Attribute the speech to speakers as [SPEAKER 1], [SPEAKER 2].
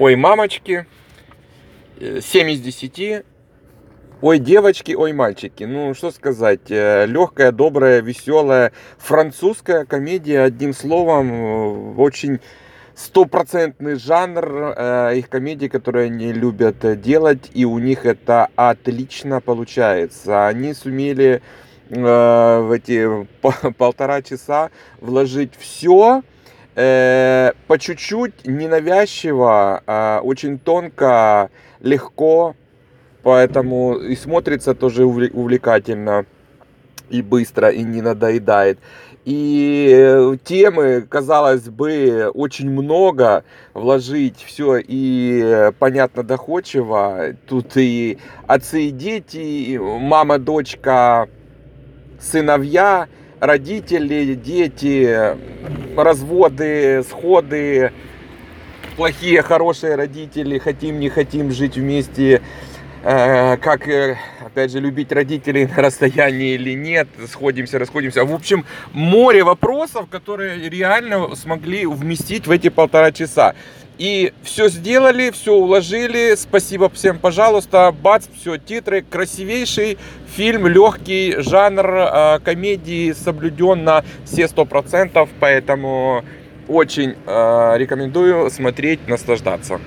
[SPEAKER 1] Ой, мамочки. Э, 7 из 10. Ой, девочки, ой, мальчики. Ну, что сказать. Легкая, добрая, веселая французская комедия, одним словом. э, Очень стопроцентный жанр э, их комедий, которые они любят э, делать. И у них это отлично получается. Они сумели э, в эти по- полтора часа вложить все э, по чуть-чуть, ненавязчиво, а очень тонко, легко, поэтому и смотрится тоже увле- увлекательно и быстро, и не надоедает. И э, темы, казалось бы, очень много вложить все и э, понятно доходчиво. Тут и отцы и дети, и мама, дочка, сыновья, родители, дети, разводы, сходы, плохие, хорошие родители, хотим, не хотим жить вместе, Э, как, э, опять же, любить родителей на расстоянии или нет, сходимся, расходимся. В общем, море вопросов, которые реально смогли вместить в эти полтора часа. И все сделали, все уложили. Спасибо всем, пожалуйста. Бац, все, титры. Красивейший фильм, легкий, жанр э, комедии соблюден на все сто процентов. Поэтому очень э, рекомендую смотреть, наслаждаться.